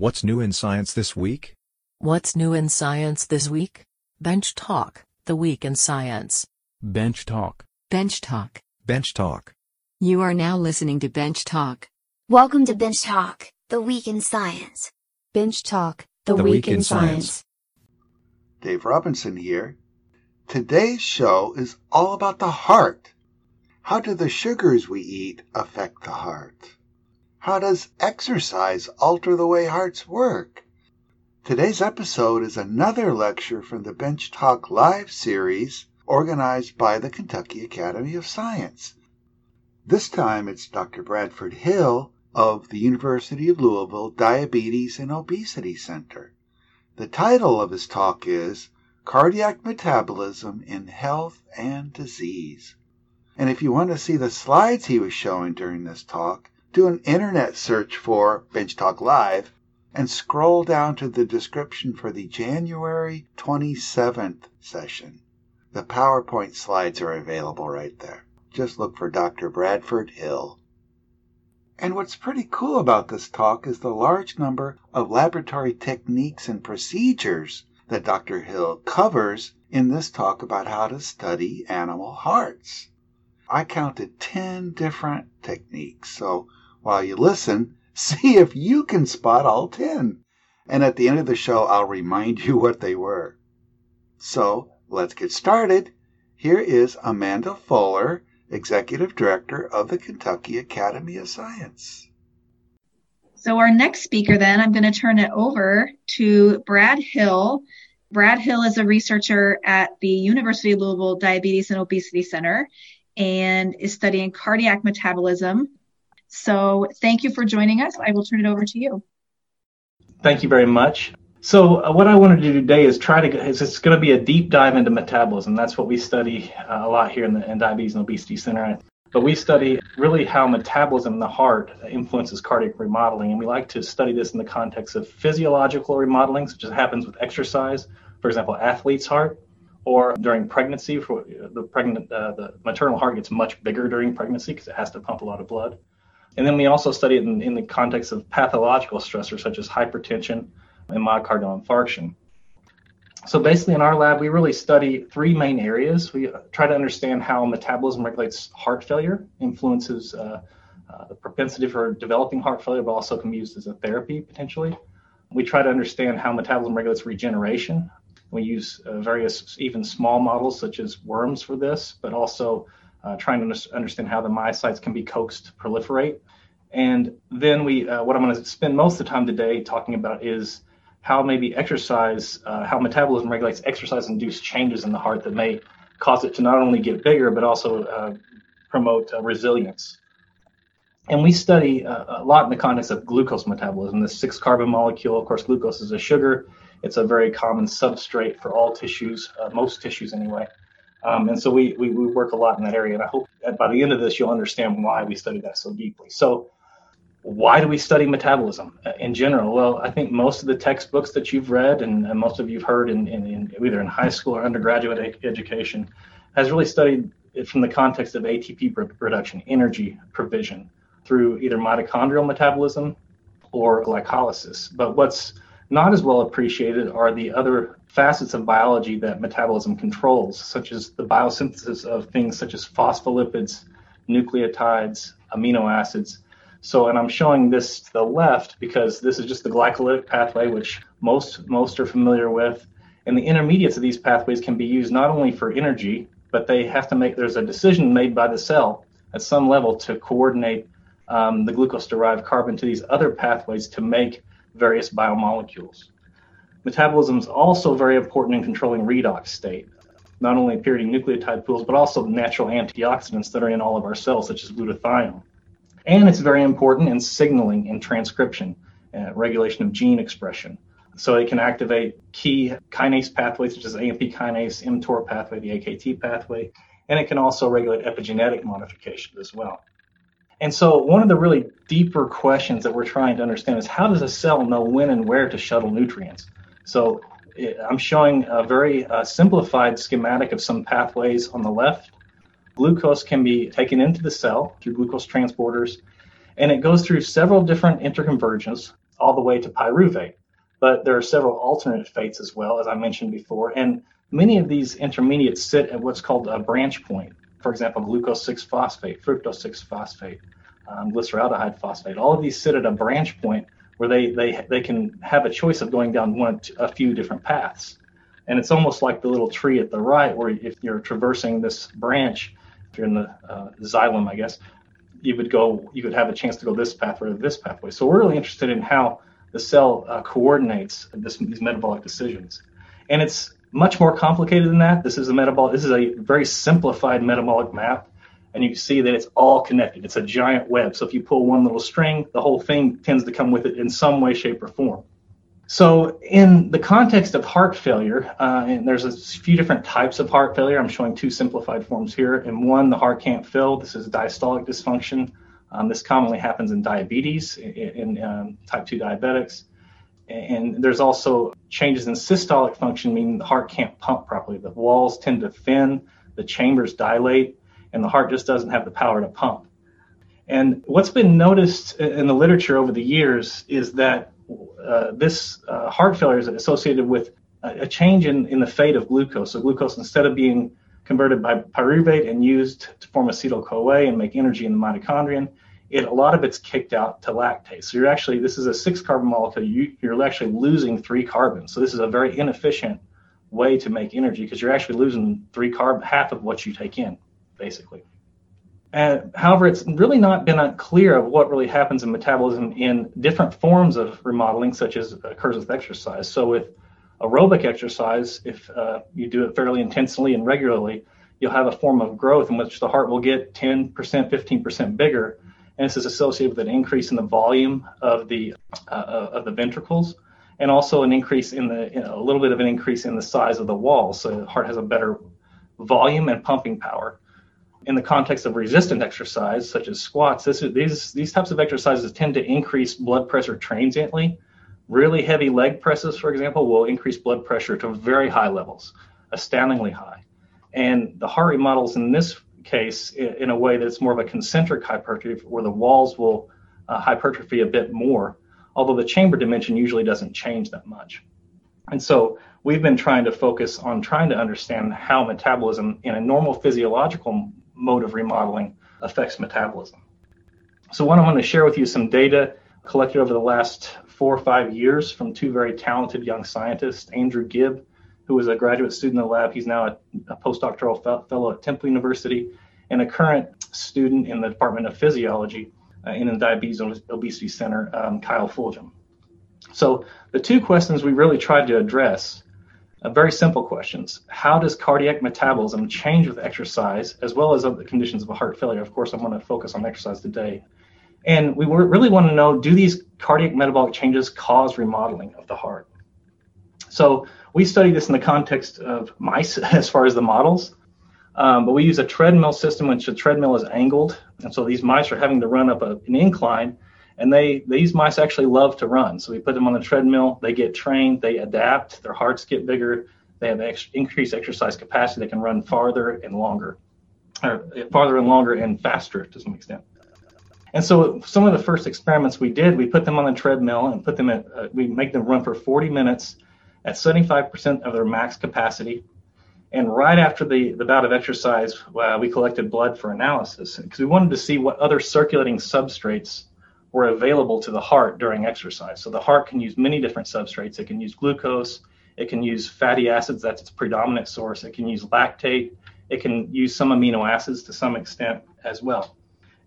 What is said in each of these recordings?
What's new in science this week? What's new in science this week? Bench Talk, the week in science. Bench Talk. Bench Talk. Bench Talk. You are now listening to Bench Talk. Welcome to Bench Talk, the week in science. Bench Talk, The Week in Science. Dave Robinson here. Today's show is all about the heart. How do the sugars we eat affect the heart? How does exercise alter the way hearts work? Today's episode is another lecture from the Bench Talk Live series organized by the Kentucky Academy of Science. This time it's Dr. Bradford Hill of the University of Louisville Diabetes and Obesity Center. The title of his talk is Cardiac Metabolism in Health and Disease. And if you want to see the slides he was showing during this talk, do an internet search for Bench Talk Live and scroll down to the description for the January 27th session. The PowerPoint slides are available right there. Just look for Dr. Bradford Hill. And what's pretty cool about this talk is the large number of laboratory techniques and procedures that Dr. Hill covers in this talk about how to study animal hearts. I counted 10 different techniques, so while you listen, see if you can spot all 10. And at the end of the show, I'll remind you what they were. So let's get started. Here is Amanda Fuller, Executive Director of the Kentucky Academy of Science. So, our next speaker, then, I'm going to turn it over to Brad Hill. Brad Hill is a researcher at the University of Louisville Diabetes and Obesity Center and is studying cardiac metabolism. So, thank you for joining us. I will turn it over to you. Thank you very much. So, uh, what I wanted to do today is try to, is it's going to be a deep dive into metabolism. That's what we study uh, a lot here in the in Diabetes and Obesity Center. But we study really how metabolism in the heart influences cardiac remodeling. And we like to study this in the context of physiological remodeling, such as happens with exercise, for example, athlete's heart, or during pregnancy. For the pregnant, uh, the maternal heart gets much bigger during pregnancy because it has to pump a lot of blood. And then we also study it in, in the context of pathological stressors such as hypertension and myocardial infarction. So basically, in our lab, we really study three main areas. We try to understand how metabolism regulates heart failure, influences uh, uh, the propensity for developing heart failure, but also can be used as a therapy potentially. We try to understand how metabolism regulates regeneration. We use uh, various, even small models such as worms for this, but also uh, trying to understand how the myocytes can be coaxed to proliferate. And then we, uh, what I'm going to spend most of the time today talking about is how maybe exercise, uh, how metabolism regulates exercise-induced changes in the heart that may cause it to not only get bigger but also uh, promote uh, resilience. And we study uh, a lot in the context of glucose metabolism, the six-carbon molecule. Of course, glucose is a sugar. It's a very common substrate for all tissues, most tissues anyway. Um, and so we, we, we work a lot in that area. And I hope that by the end of this, you'll understand why we study that so deeply. So why do we study metabolism in general? Well, I think most of the textbooks that you've read and, and most of you've heard in, in, in, either in high school or undergraduate education has really studied it from the context of ATP production, energy provision through either mitochondrial metabolism or glycolysis. But what's not as well appreciated are the other facets of biology that metabolism controls, such as the biosynthesis of things such as phospholipids, nucleotides, amino acids so, and I'm showing this to the left because this is just the glycolytic pathway, which most most are familiar with. And the intermediates of these pathways can be used not only for energy, but they have to make there's a decision made by the cell at some level to coordinate um, the glucose-derived carbon to these other pathways to make various biomolecules. Metabolism is also very important in controlling redox state, not only pyridine nucleotide pools, but also natural antioxidants that are in all of our cells, such as glutathione. And it's very important in signaling and transcription, uh, regulation of gene expression. So it can activate key kinase pathways such as AMP kinase, mTOR pathway, the AKT pathway, and it can also regulate epigenetic modification as well. And so one of the really deeper questions that we're trying to understand is how does a cell know when and where to shuttle nutrients? So I'm showing a very uh, simplified schematic of some pathways on the left glucose can be taken into the cell through glucose transporters, and it goes through several different interconversions. all the way to pyruvate. But there are several alternate fates as well, as I mentioned before, and many of these intermediates sit at what's called a branch point. For example, glucose 6 phosphate, fructose 6 phosphate, um, glyceraldehyde phosphate. All of these sit at a branch point where they, they, they can have a choice of going down one a few different paths. And it's almost like the little tree at the right, where if you're traversing this branch, if you're in the uh, xylem, I guess, you would go, you could have a chance to go this pathway or this pathway. So we're really interested in how the cell uh, coordinates this, these metabolic decisions. And it's much more complicated than that. This is a metabolic, this is a very simplified metabolic map. And you see that it's all connected. It's a giant web. So if you pull one little string, the whole thing tends to come with it in some way, shape, or form. So, in the context of heart failure, uh, and there's a few different types of heart failure. I'm showing two simplified forms here. In one, the heart can't fill. This is diastolic dysfunction. Um, this commonly happens in diabetes, in, in um, type 2 diabetics. And there's also changes in systolic function, meaning the heart can't pump properly. The walls tend to thin, the chambers dilate, and the heart just doesn't have the power to pump. And what's been noticed in the literature over the years is that uh, this uh, heart failure is associated with a, a, change in, in the fate of glucose. So glucose, instead of being converted by pyruvate and used to form acetyl CoA and make energy in the mitochondrion, it a lot of it's kicked out to lactate. So you're actually this is a six carbon molecule. You, you're actually losing three carbons. So this is a very inefficient way to make energy because you're actually losing three carb half of what you take in, basically. And, however, it's really not been clear of what really happens in metabolism in different forms of remodeling, such as occurs with exercise. So, with aerobic exercise, if uh, you do it fairly intensely and regularly, you'll have a form of growth in which the heart will get 10%, 15% bigger. And this is associated with an increase in the volume of the uh, of the ventricles, and also an increase in the you know, a little bit of an increase in the size of the wall. So the heart has a better volume and pumping power in the context of resistant exercise, such as squats, this, these, these types of exercises tend to increase blood pressure transiently. Really heavy leg presses, for example, will increase blood pressure to very high levels, astoundingly high. And the heart remodels in this case in a way that's more of a concentric hypertrophy, where the walls will uh, hypertrophy a bit more, although the chamber dimension usually doesn't change that much. And so we've been trying to focus on trying to understand how metabolism in a normal physiological mode of remodeling affects metabolism. So, what I want to share with you some data collected over the last four or five years from two very talented young scientists, Andrew Gibb, who was a graduate student in the lab. He's now a, a postdoctoral fellow at Temple University and a current student in the Department of Physiology uh, in the Diabetes and Obesity Center, um, Kyle Fulghum. So, the two questions we really tried to address uh, very simple questions. How does cardiac metabolism change with exercise, as well as other conditions of heart failure? Of course, I'm going to focus on exercise today. And we really want to know do these cardiac metabolic changes cause remodeling of the heart? So we study this in the context of mice as far as the models. Um, but we use a treadmill system, which the treadmill is angled. And so these mice are having to run up a, an incline and they these mice actually love to run. So we put them on the treadmill. They get trained. They adapt. Their hearts get bigger. They have ex- increased exercise capacity. They can run farther and longer, or farther and longer and faster to some extent. And so some of the first experiments we did, we put them on the treadmill and put them at, uh, we make them run for 40 minutes at 75% of their max capacity. And right after the, the bout of exercise, uh, we collected blood for analysis because we wanted to see what other circulating substrates were available to the heart during exercise. So the heart can use many different substrates. It can use glucose, it can use fatty acids, that's its predominant source. It can use lactate, it can use some amino acids to some extent as well.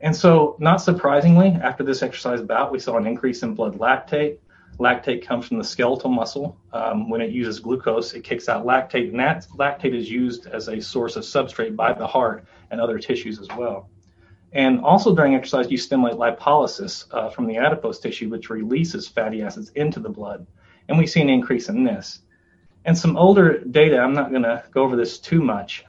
And so, not surprisingly, after this exercise bout, we saw an increase in blood lactate. Lactate comes from the skeletal muscle. Um, when it uses glucose, it kicks out lactate, and that lactate is used as a source of substrate by the heart and other tissues as well. And also during exercise, you stimulate lipolysis uh, from the adipose tissue, which releases fatty acids into the blood. And we see an increase in this. And some older data, I'm not going to go over this too much.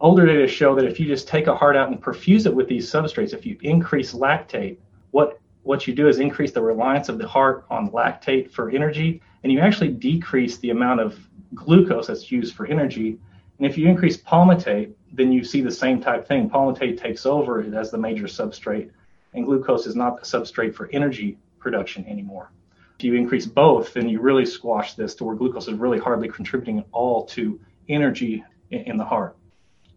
Older data show that if you just take a heart out and perfuse it with these substrates, if you increase lactate, what, what you do is increase the reliance of the heart on lactate for energy, and you actually decrease the amount of glucose that's used for energy. And if you increase palmitate, then you see the same type thing. Palmitate takes over as the major substrate, and glucose is not the substrate for energy production anymore. If you increase both, then you really squash this to where glucose is really hardly contributing at all to energy in the heart.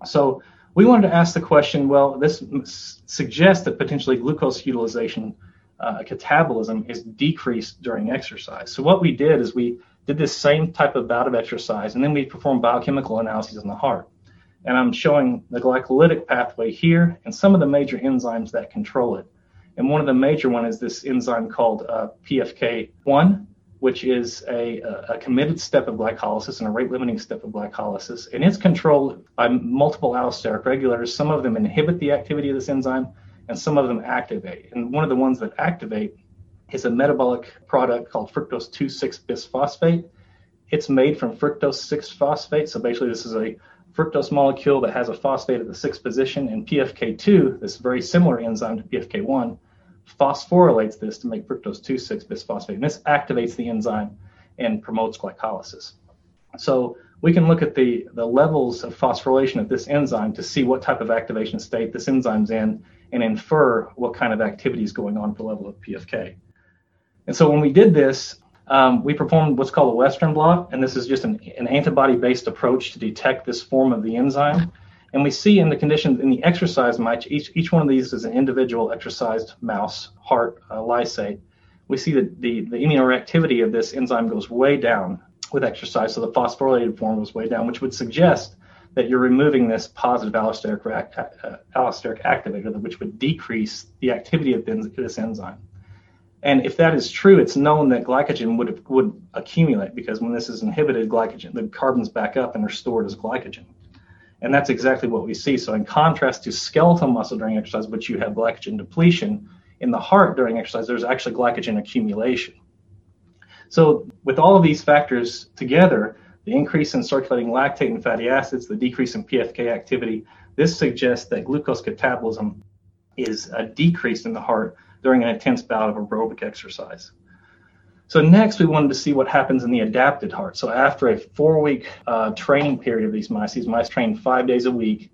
So we wanted to ask the question well, this suggests that potentially glucose utilization uh, catabolism is decreased during exercise. So what we did is we did this same type of bout of exercise, and then we performed biochemical analyses on the heart. And I'm showing the glycolytic pathway here and some of the major enzymes that control it. And one of the major one is this enzyme called uh, PFK1, which is a, a, committed step of glycolysis and a rate limiting step of glycolysis. And it's controlled by multiple allosteric regulators. Some of them inhibit the activity of this enzyme, and some of them activate. And one of the ones that activate is a metabolic product called fructose 2,6 bisphosphate. It's made from fructose 6 phosphate. So basically, this is a fructose molecule that has a phosphate at the sixth position, and PFK2, this very similar enzyme to PFK1, phosphorylates this to make fructose 2,6 bisphosphate. And this activates the enzyme and promotes glycolysis. So we can look at the, the levels of phosphorylation of this enzyme to see what type of activation state this enzyme's in and infer what kind of activity is going on at the level of PFK. And so when we did this, um, we performed what's called a Western blot, and this is just an, an antibody-based approach to detect this form of the enzyme. And we see in the conditions in the exercise mice, each, each one of these is an individual exercised mouse heart uh, lysate. We see that the, the immunoreactivity of this enzyme goes way down with exercise, so the phosphorylated form goes way down, which would suggest that you're removing this positive allosteric, uh, allosteric activator, which would decrease the activity of this enzyme. And if that is true, it's known that glycogen would would accumulate because when this is inhibited, glycogen the carbons back up and are stored as glycogen. And that's exactly what we see. So in contrast to skeletal muscle during exercise, which you have glycogen depletion, in the heart during exercise, there's actually glycogen accumulation. So with all of these factors together, the increase in circulating lactate and fatty acids, the decrease in PFK activity, this suggests that glucose catabolism is a decrease in the heart during an intense bout of aerobic exercise. So next, we wanted to see what happens in the adapted heart. So after a four-week uh, training period of these mice, these mice trained five days a week,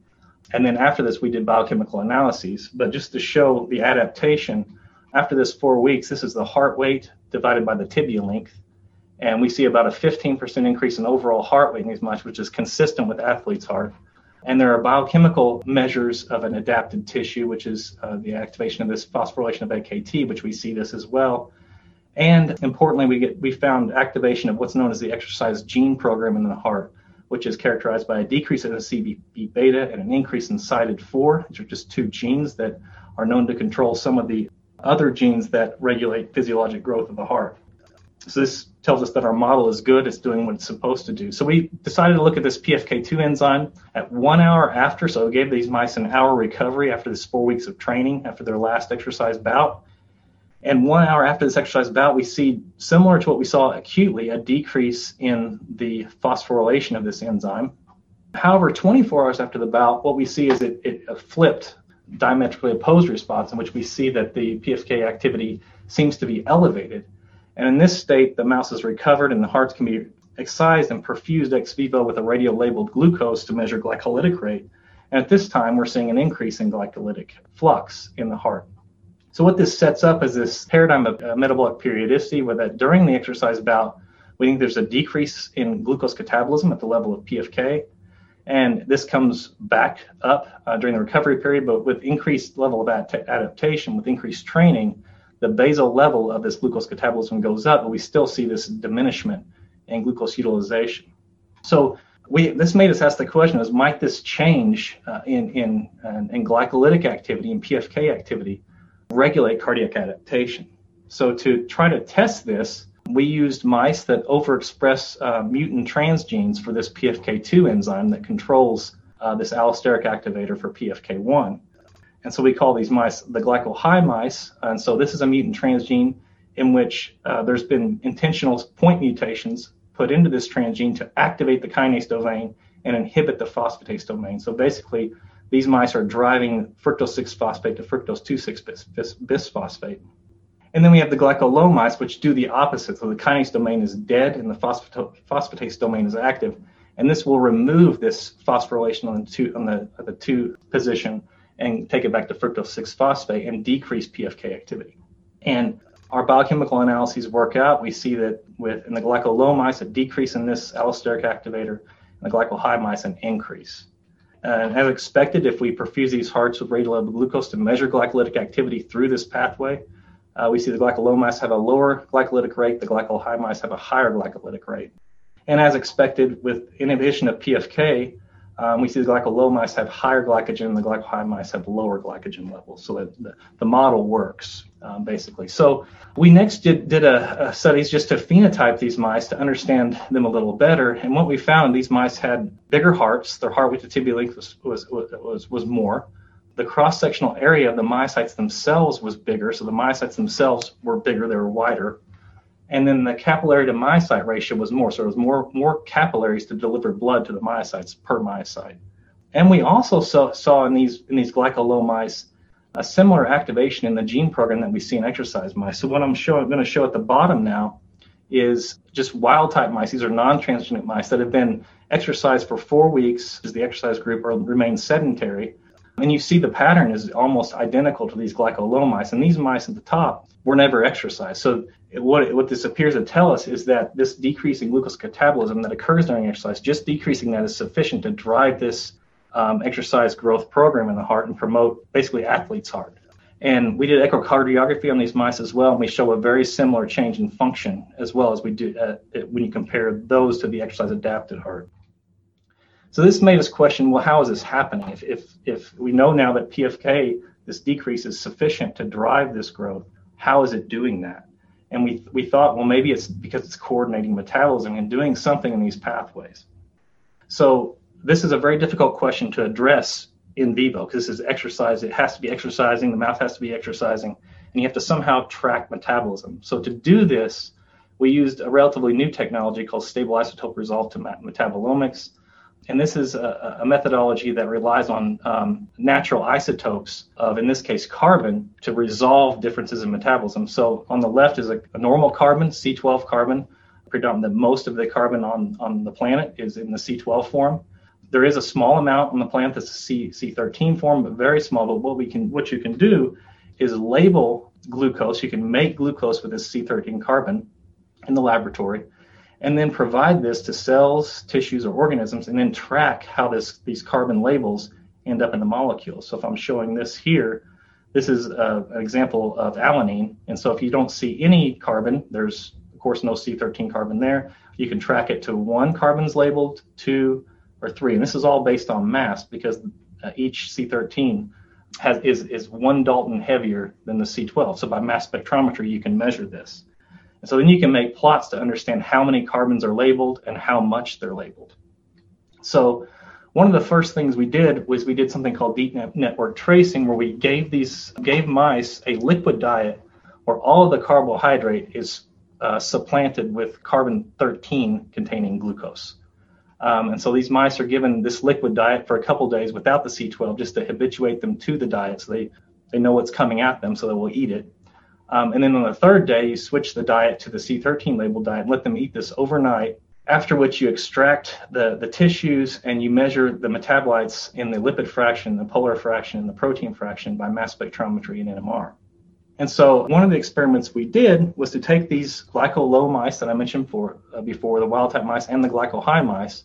and then after this, we did biochemical analyses. But just to show the adaptation, after this four weeks, this is the heart weight divided by the tibia length, and we see about a 15% increase in overall heart weight in these mice, which is consistent with athlete's heart. And there are biochemical measures of an adapted tissue, which is uh, the activation of this phosphorylation of AKT, which we see this as well. And importantly, we get we found activation of what's known as the exercise gene program in the heart, which is characterized by a decrease in the C/EBP beta and an increase in CITED4, which are just two genes that are known to control some of the other genes that regulate physiologic growth of the heart. So this tells us that our model is good, it's doing what it's supposed to do. So we decided to look at this PFK2 enzyme at one hour after. So we gave these mice an hour recovery after this four weeks of training, after their last exercise bout. And one hour after this exercise bout, we see similar to what we saw acutely, a decrease in the phosphorylation of this enzyme. However, 24 hours after the bout, what we see is it, it flipped diametrically opposed response in which we see that the PFK activity seems to be elevated. And in this state, the mouse is recovered and the hearts can be excised and perfused ex vivo with a radio labeled glucose to measure glycolytic rate. And at this time, we're seeing an increase in glycolytic flux in the heart. So what this sets up is this paradigm of uh, metabolic periodicity, where that during the exercise bout, we think there's a decrease in glucose catabolism at the level of PFK, and this comes back up uh, during the recovery period, but with increased level of adaptation, with increased training, the basal level of this glucose catabolism goes up, but we still see this diminishment in glucose utilization. So we, this made us ask the question: Is might this change uh, in in uh, in glycolytic activity and PFK activity regulate cardiac adaptation? So to try to test this, we used mice that overexpress uh, mutant transgenes for this PFK2 enzyme that controls uh, this allosteric activator for PFK1. And so we call these mice the glyco high mice. And so this is a mutant transgene in which uh, there's been intentional point mutations put into this transgene to activate the kinase domain and inhibit the phosphatase domain. So basically, these mice are driving fructose 6 phosphate to fructose 2 6 bis, bis, bisphosphate. And then we have the glyco low mice, which do the opposite. So the kinase domain is dead and the phosphatase domain is active. And this will remove this phosphorylation on the two, on the, the two position and take it back to fructose 6 phosphate and decrease PFK activity. And our biochemical analyses work out. We see that with in the glyco-low mice, a decrease in this allosteric activator, and the glyco-high mice, an increase. And as expected, if we perfuse these hearts with radiolabeled glucose to measure glycolytic activity through this pathway, uh, we see the glyco-low mice have a lower glycolytic rate, the glyco-high mice have a higher glycolytic rate. And as expected, with inhibition of PFK, um, we see the glyco-low mice have higher glycogen, the glyco-high mice have lower glycogen levels. So that the, the model works um, basically. So we next did, did a, a, studies just to phenotype these mice to understand them a little better. And what we found, these mice had bigger hearts. Their heart width to tibia length was, was, was, was more. The cross-sectional area of the myocytes themselves was bigger. So the myocytes themselves were bigger. They were wider and then the capillary to myocyte ratio was more. So it was more more capillaries to deliver blood to the myocytes per myocyte. And we also saw, saw in these in these glyco-low mice a similar activation in the gene program that we see in exercise mice. So what I'm showing, going to show at the bottom now is just wild type mice. These are non-transgenic mice that have been exercised for four weeks as the exercise group or remain sedentary. And you see the pattern is almost identical to these glyco-low mice. And these mice at the top were never exercised. So what, what this appears to tell us is that this decrease in glucose catabolism that occurs during exercise, just decreasing that is sufficient to drive this um, exercise growth program in the heart and promote basically athlete's heart. And we did echocardiography on these mice as well, and we show a very similar change in function as well as we do uh, when you compare those to the exercise adapted heart. So this made us question, well, how is this happening? If, if, if we know now that PFK, this decrease is sufficient to drive this growth, how is it doing that? And we, we thought, well, maybe it's because it's coordinating metabolism and doing something in these pathways. So this is a very difficult question to address in vivo because this is exercise. It has to be exercising. The mouth has to be exercising, and you have to somehow track metabolism. So to do this, we used a relatively new technology called stable isotope resolved to metabolomics. And this is a, a methodology that relies on um, natural isotopes of, in this case, carbon to resolve differences in metabolism. So on the left is a, a normal carbon, C12 carbon. Predominant, most of the carbon on, on the planet is in the C12 form. There is a small amount on the planet that's C, C13 form, but very small. But what we can, what you can do is label glucose. You can make glucose with this C13 carbon in the laboratory and then provide this to cells, tissues, or organisms, and then track how this, these carbon labels end up in the molecule. So if I'm showing this here, this is a, an example of alanine. And so if you don't see any carbon, there's of course no C13 carbon there. You can track it to one carbon's labeled, two, or three. And this is all based on mass because uh, each C13 has, is, is one Dalton heavier than the C12. So by mass spectrometry, you can measure this. And so then you can make plots to understand how many carbons are labeled and how much they're labeled. So one of the first things we did was we did something called deep network tracing, where we gave these gave mice a liquid diet where all of the carbohydrate is uh, supplanted with carbon 13 containing glucose. Um, and so these mice are given this liquid diet for a couple days without the C12 just to habituate them to the diet so they, they know what's coming at them so they will eat it. Um, and then on the third day, you switch the diet to the C13 labeled diet and let them eat this overnight, after which you extract the, the tissues and you measure the metabolites in the lipid fraction, the polar fraction, and the protein fraction by mass spectrometry and NMR. And so one of the experiments we did was to take these glyco-low mice that I mentioned for, uh, before, the wild-type mice and the glyco-high mice,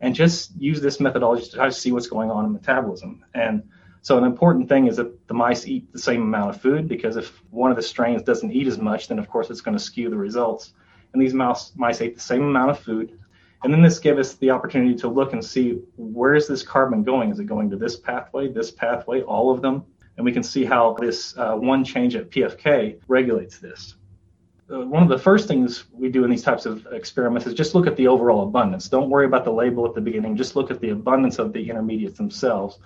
and just use this methodology to try to see what's going on in metabolism. And so an important thing is that the mice eat the same amount of food because if one of the strains doesn't eat as much, then of course it's going to skew the results. And these mouse mice ate the same amount of food. And then this gave us the opportunity to look and see where is this carbon going? Is it going to this pathway, this pathway, all of them? And we can see how this uh, one change at PFK regulates this. Uh, one of the first things we do in these types of experiments is just look at the overall abundance. Don't worry about the label at the beginning. Just look at the abundance of the intermediates themselves.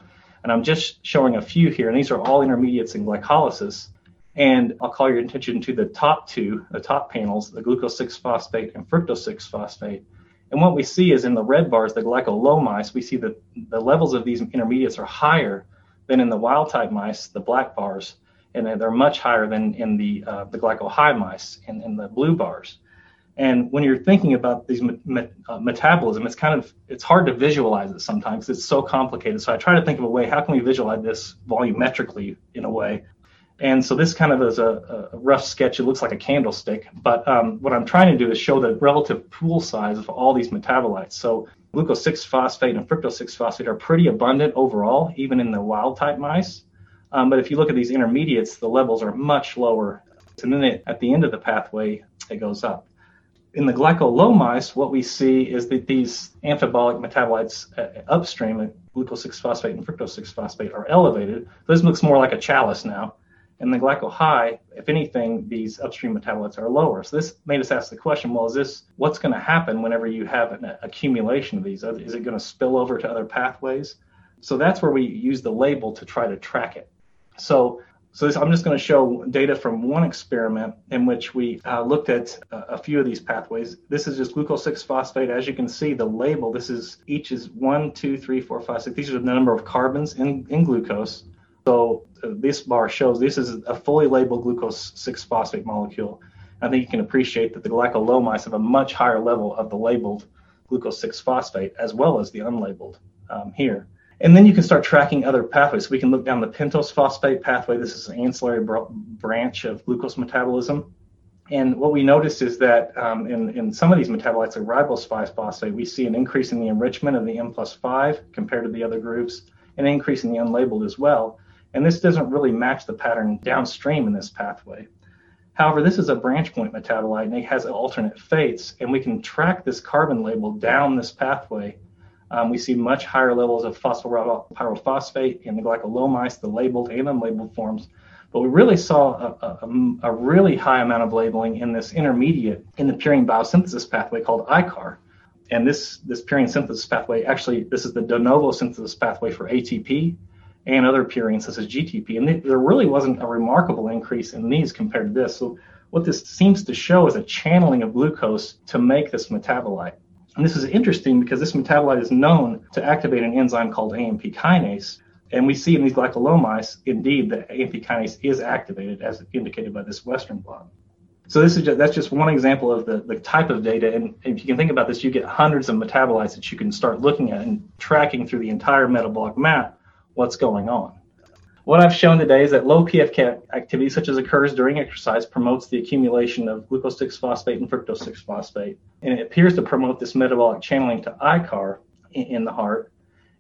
And I'm just showing a few here, and these are all intermediates in glycolysis. And I'll call your attention to the top two, the top panels, the glucose 6 phosphate and fructose 6 phosphate. And what we see is in the red bars, the glyco-low mice, we see that the levels of these intermediates are higher than in the wild type mice, the black bars, and they're much higher than in the, uh, the glyco-high mice in, in the blue bars. And when you're thinking about these met, uh, metabolism, it's kind of it's hard to visualize it sometimes. It's so complicated. So I try to think of a way how can we visualize this volumetrically in a way. And so this kind of is a, a rough sketch. It looks like a candlestick, but um, what I'm trying to do is show the relative pool size of all these metabolites. So glucose 6-phosphate and fructose 6-phosphate are pretty abundant overall, even in the wild type mice. Um, but if you look at these intermediates, the levels are much lower. And then it, at the end of the pathway, it goes up. In the glyco-low mice, what we see is that these amphibolic metabolites uh, upstream, glucose 6-phosphate and fructose 6-phosphate, are elevated. This looks more like a chalice now. And the glyco-high, if anything, these upstream metabolites are lower. So this made us ask the question, well, is this what's going to happen whenever you have an accumulation of these? Is it going to spill over to other pathways? So that's where we use the label to try to track it. So, so this, I'm just going to show data from one experiment in which we uh, looked at a, a few of these pathways. This is just glucose 6-phosphate. As you can see, the label, this is each is one, two, three, four, five, six. These are the number of carbons in, in glucose. So uh, this bar shows this is a fully labeled glucose 6-phosphate molecule. I think you can appreciate that the glyco-low have a much higher level of the labeled glucose 6-phosphate as well as the unlabeled um, here. And then you can start tracking other pathways. We can look down the pentose phosphate pathway. This is an ancillary br- branch of glucose metabolism. And what we noticed is that um, in, in some of these metabolites, like ribose 5-phosphate, we see an increase in the enrichment of the M plus 5 compared to the other groups, an increase in the unlabeled as well. And this doesn't really match the pattern downstream in this pathway. However, this is a branch point metabolite and it has alternate fates, and we can track this carbon label down this pathway um, we see much higher levels of phosphopyrophosphate in the glyco-low the labeled and unlabeled forms. But we really saw a, a, a, really high amount of labeling in this intermediate in the purine biosynthesis pathway called AICAR. And this, this purine synthesis pathway, actually, this is the de novo synthesis pathway for ATP and other purines such as GTP. And there really wasn't a remarkable increase in these compared to this. So what this seems to show is a channeling of glucose to make this metabolite. And this is interesting because this metabolite is known to activate an enzyme called AMP kinase. And we see in these glyco-low mice, indeed, that AMP kinase is activated as indicated by this Western blot. So this is just, that's just one example of the, the type of data. And if you can think about this, you get hundreds of metabolites that you can start looking at and tracking through the entire metabolic map what's going on. What I've shown today is that low PFK activity, such as occurs during exercise, promotes the accumulation of glucose 6-phosphate and fructose 6-phosphate. And it appears to promote this metabolic channeling to AICAR in the heart.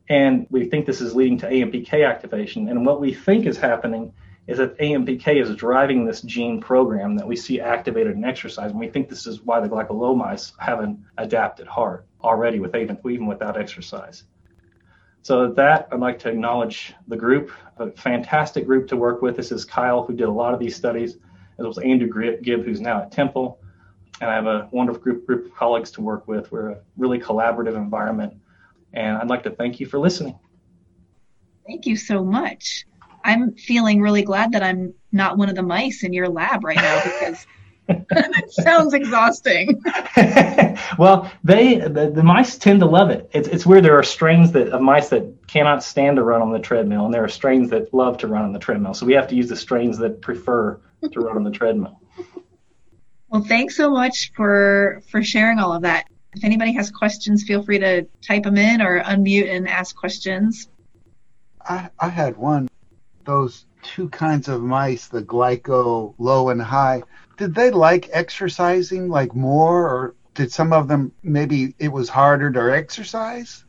And we think this is leading to AMPK activation. And what we think is happening is that AMPK is driving this gene program that we see activated in exercise. And we think this is why the glyco-low have an adapted heart already with even, even without exercise. So at that, I'd like to acknowledge the group, a fantastic group to work with. This is Kyle, who did a lot of these studies, as well as Andrew Gibb, who's now at Temple. And I have a wonderful group, group of colleagues to work with. We're a really collaborative environment. And I'd like to thank you for listening. Thank you so much. I'm feeling really glad that I'm not one of the mice in your lab right now because sounds exhausting. well, they the, the, mice tend to love it. It's it's weird. There are strains that of mice that cannot stand to run on the treadmill, and there are strains that love to run on the treadmill. So we have to use the strains that prefer to run on the treadmill. Well, thanks so much for for sharing all of that. If anybody has questions, feel free to type them in or unmute and ask questions. I, I had one. Those two kinds of mice, the glyco low and high did they like exercising like more or did some of them maybe it was harder to exercise?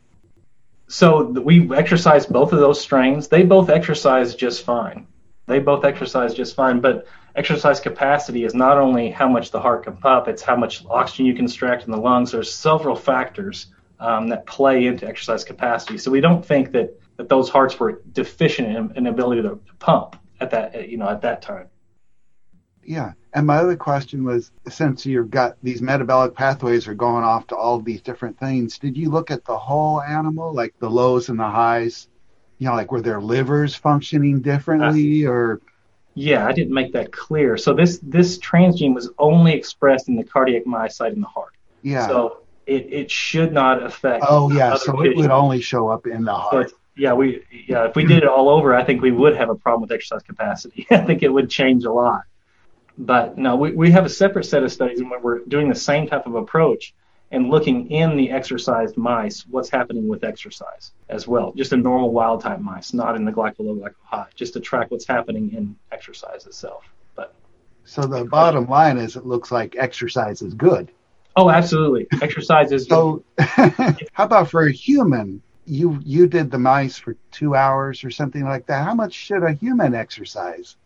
So we exercised both of those strains. They both exercise just fine. They both exercise just fine but exercise capacity is not only how much the heart can pump it's how much oxygen you can extract in the lungs. There's several factors um, that play into exercise capacity. So we don't think that that those hearts were deficient in, in ability to pump at that you know at that time yeah. And my other question was since you've got these metabolic pathways are going off to all these different things, did you look at the whole animal, like the lows and the highs? You know, like were their livers functioning differently uh, or yeah, I didn't make that clear. So this this transgene was only expressed in the cardiac myocyte in the heart. Yeah. So it, it should not affect. Oh yeah, so it would only show up in the heart. But, yeah, we yeah, if we did it all over, I think we would have a problem with exercise capacity. I think it would change a lot. But no, we, we have a separate set of studies and we're doing the same type of approach. and looking in the exercised mice what's happening with exercise as well. Just a normal wild type mice, not in the glycolo high, just to track what's happening in exercise itself. But So the bottom line is it looks like exercise is good. oh, absolutely, exercise is So how about for a human? You you did the mice for two hours or something like that. How much should a human exercise?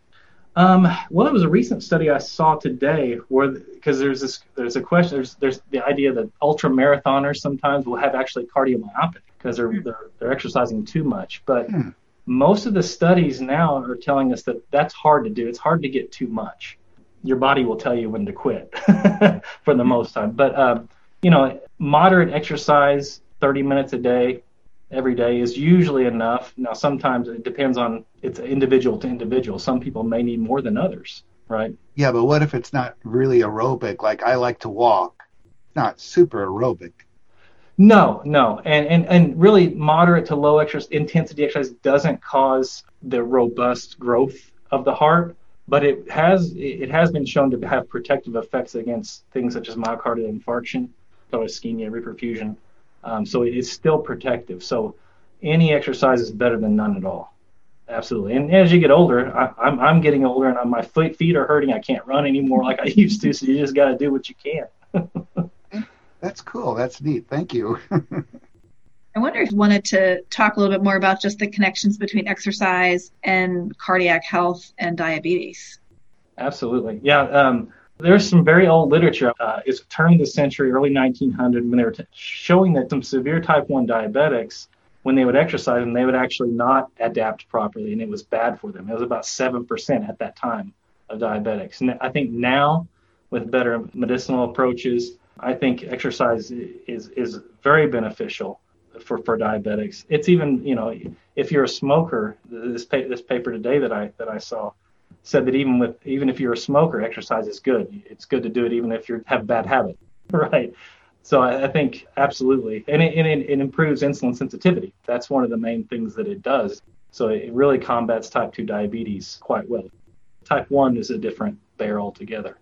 Um, well, it was a recent study I saw today where because there's this there's a question there's there's the idea that ultra marathoners sometimes will have actually cardiomyopathy because they're, they're they're exercising too much. But Hmm. most of the studies now are telling us that that's hard to do. It's hard to get too much. Your body will tell you when to quit for the most time. But um, you know, moderate exercise, 30 minutes a day, every day is usually enough. Now, sometimes it depends on it's individual to individual. Some people may need more than others, right? Yeah, but what if it's not really aerobic? Like I like to walk, not super aerobic. No, no, and and and really moderate to low exercise intensity exercise doesn't cause the robust growth of the heart, but it has it has been shown to have protective effects against things such as myocardial infarction, so ischemia, reperfusion. Um, so it is still protective. So any exercise is better than none at all. Absolutely. And as you get older, I, I'm I'm getting older, and my feet feet are hurting. I can't run anymore like I used to. So you just got to do what you can. That's cool. That's neat. Thank you. I wonder if you wanted to talk a little bit more about just the connections between exercise and cardiac health and diabetes. Absolutely. Yeah. Um, there's some very old literature. Uh, it's turn of the century, early 1900, when they were t- showing that some severe type 1 diabetics, when they would exercise, and they would actually not adapt properly, and it was bad for them. It was about 7% at that time of diabetics. And I think now, with better medicinal approaches, I think exercise is is very beneficial for, for diabetics. It's even, you know, if you're a smoker, this pa- this paper today that I that I saw said that even with even if you're a smoker, exercise is good. It's good to do it even if you have bad habit, right? So I, I think absolutely, and, it, and it, it improves insulin sensitivity. That's one of the main things that it does. So it really combats type two diabetes quite well. Type one is a different bear altogether.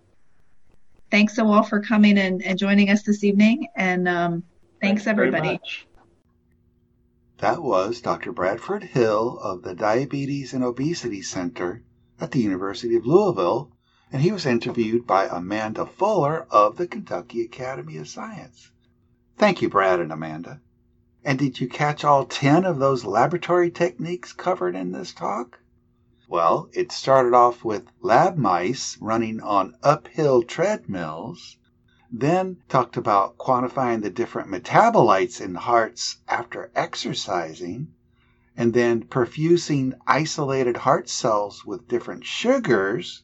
Thanks so all for coming and, and joining us this evening. And um, thanks, Thank you very everybody. That was Dr. Bradford Hill of the Diabetes and Obesity Center at the University of Louisville, and he was interviewed by Amanda Fuller of the Kentucky Academy of Science. Thank you, Brad and Amanda. And did you catch all 10 of those laboratory techniques covered in this talk? Well, it started off with lab mice running on uphill treadmills, then talked about quantifying the different metabolites in hearts after exercising, and then perfusing isolated heart cells with different sugars,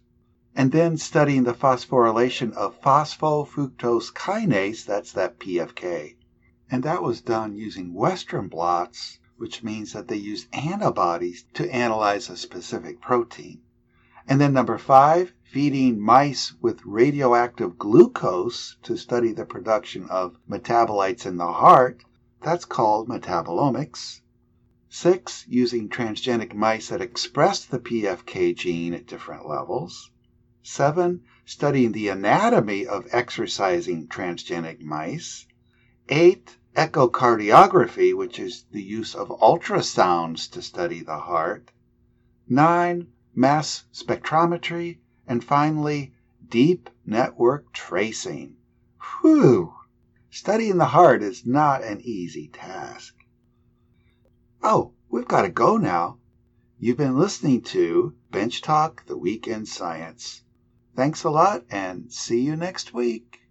and then studying the phosphorylation of phosphofructose kinase, that's that PFK. And that was done using Western blots, which means that they use antibodies to analyze a specific protein. And then number five, feeding mice with radioactive glucose to study the production of metabolites in the heart. That's called metabolomics. Six, using transgenic mice that express the PFK gene at different levels. Seven, studying the anatomy of exercising transgenic mice. Eight, echocardiography, which is the use of ultrasounds to study the heart. Nine, mass spectrometry. And finally, deep network tracing. Whew! Studying the heart is not an easy task. Oh, we've got to go now. You've been listening to Bench Talk, the Week in Science. Thanks a lot and see you next week.